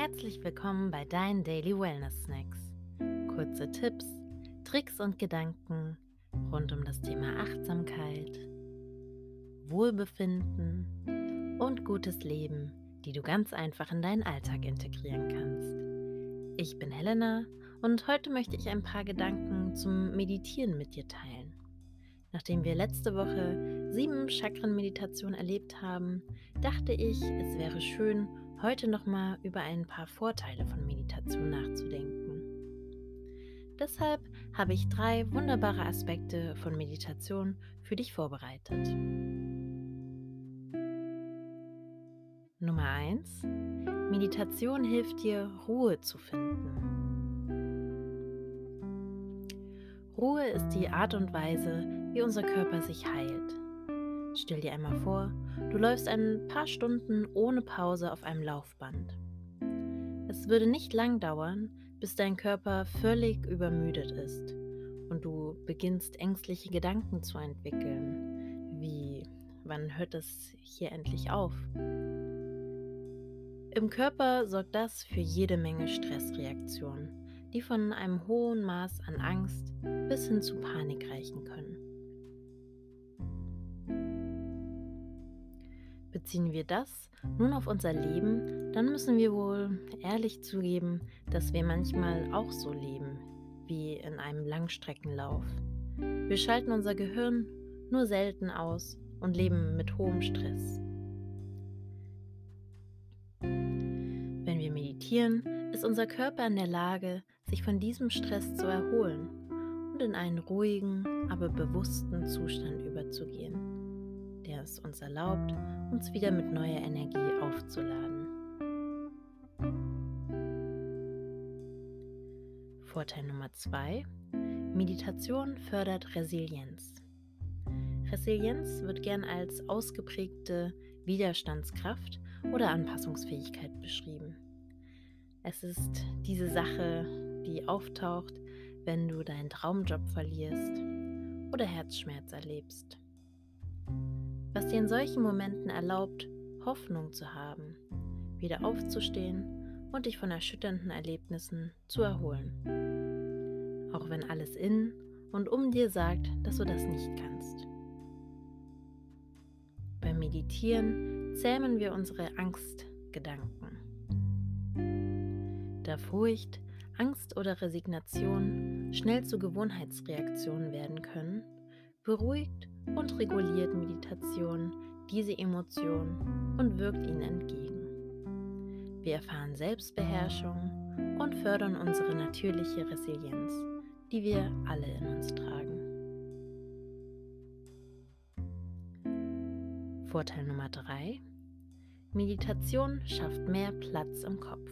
Herzlich willkommen bei deinen Daily Wellness Snacks. Kurze Tipps, Tricks und Gedanken rund um das Thema Achtsamkeit, Wohlbefinden und gutes Leben, die du ganz einfach in deinen Alltag integrieren kannst. Ich bin Helena und heute möchte ich ein paar Gedanken zum Meditieren mit dir teilen. Nachdem wir letzte Woche sieben Chakren-Meditation erlebt haben, dachte ich, es wäre schön, heute nochmal über ein paar Vorteile von Meditation nachzudenken. Deshalb habe ich drei wunderbare Aspekte von Meditation für dich vorbereitet. Nummer 1. Meditation hilft dir, Ruhe zu finden. Ruhe ist die Art und Weise, wie unser Körper sich heilt. Stell dir einmal vor, du läufst ein paar Stunden ohne Pause auf einem Laufband. Es würde nicht lang dauern, bis dein Körper völlig übermüdet ist und du beginnst ängstliche Gedanken zu entwickeln, wie wann hört es hier endlich auf? Im Körper sorgt das für jede Menge Stressreaktionen, die von einem hohen Maß an Angst bis hin zu Panik reichen können. Beziehen wir das nun auf unser Leben, dann müssen wir wohl ehrlich zugeben, dass wir manchmal auch so leben, wie in einem Langstreckenlauf. Wir schalten unser Gehirn nur selten aus und leben mit hohem Stress. Wenn wir meditieren, ist unser Körper in der Lage, sich von diesem Stress zu erholen und in einen ruhigen, aber bewussten Zustand überzugehen der es uns erlaubt, uns wieder mit neuer Energie aufzuladen. Vorteil Nummer 2. Meditation fördert Resilienz. Resilienz wird gern als ausgeprägte Widerstandskraft oder Anpassungsfähigkeit beschrieben. Es ist diese Sache, die auftaucht, wenn du deinen Traumjob verlierst oder Herzschmerz erlebst was dir in solchen Momenten erlaubt, Hoffnung zu haben, wieder aufzustehen und dich von erschütternden Erlebnissen zu erholen. Auch wenn alles in und um dir sagt, dass du das nicht kannst. Beim Meditieren zähmen wir unsere Angstgedanken. Da Furcht, Angst oder Resignation schnell zu Gewohnheitsreaktionen werden können, beruhigt und reguliert Meditation diese Emotionen und wirkt ihnen entgegen. Wir erfahren Selbstbeherrschung und fördern unsere natürliche Resilienz, die wir alle in uns tragen. Vorteil Nummer 3. Meditation schafft mehr Platz im Kopf.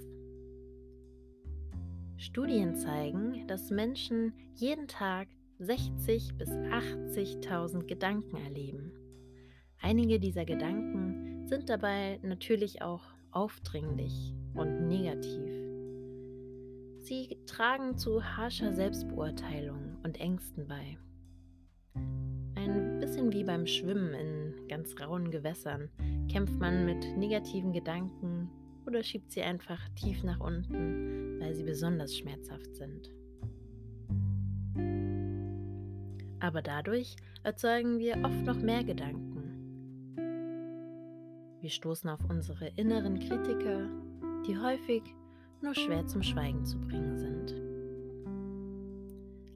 Studien zeigen, dass Menschen jeden Tag 60 bis 80.000 Gedanken erleben. Einige dieser Gedanken sind dabei natürlich auch aufdringlich und negativ. Sie tragen zu harscher Selbstbeurteilung und Ängsten bei. Ein bisschen wie beim Schwimmen in ganz rauen Gewässern kämpft man mit negativen Gedanken oder schiebt sie einfach tief nach unten, weil sie besonders schmerzhaft sind. Aber dadurch erzeugen wir oft noch mehr Gedanken. Wir stoßen auf unsere inneren Kritiker, die häufig nur schwer zum Schweigen zu bringen sind.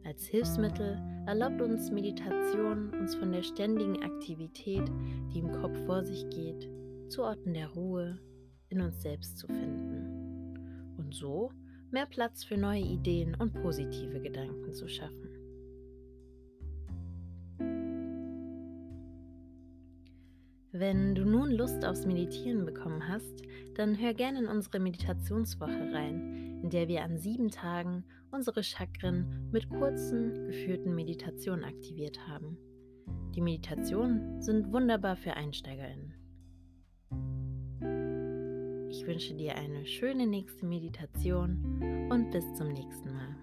Als Hilfsmittel erlaubt uns Meditation, uns von der ständigen Aktivität, die im Kopf vor sich geht, zu Orten der Ruhe in uns selbst zu finden und so mehr Platz für neue Ideen und positive Gedanken zu schaffen. Wenn du nun Lust aufs Meditieren bekommen hast, dann hör gerne in unsere Meditationswoche rein, in der wir an sieben Tagen unsere Chakren mit kurzen, geführten Meditationen aktiviert haben. Die Meditationen sind wunderbar für EinsteigerInnen. Ich wünsche dir eine schöne nächste Meditation und bis zum nächsten Mal.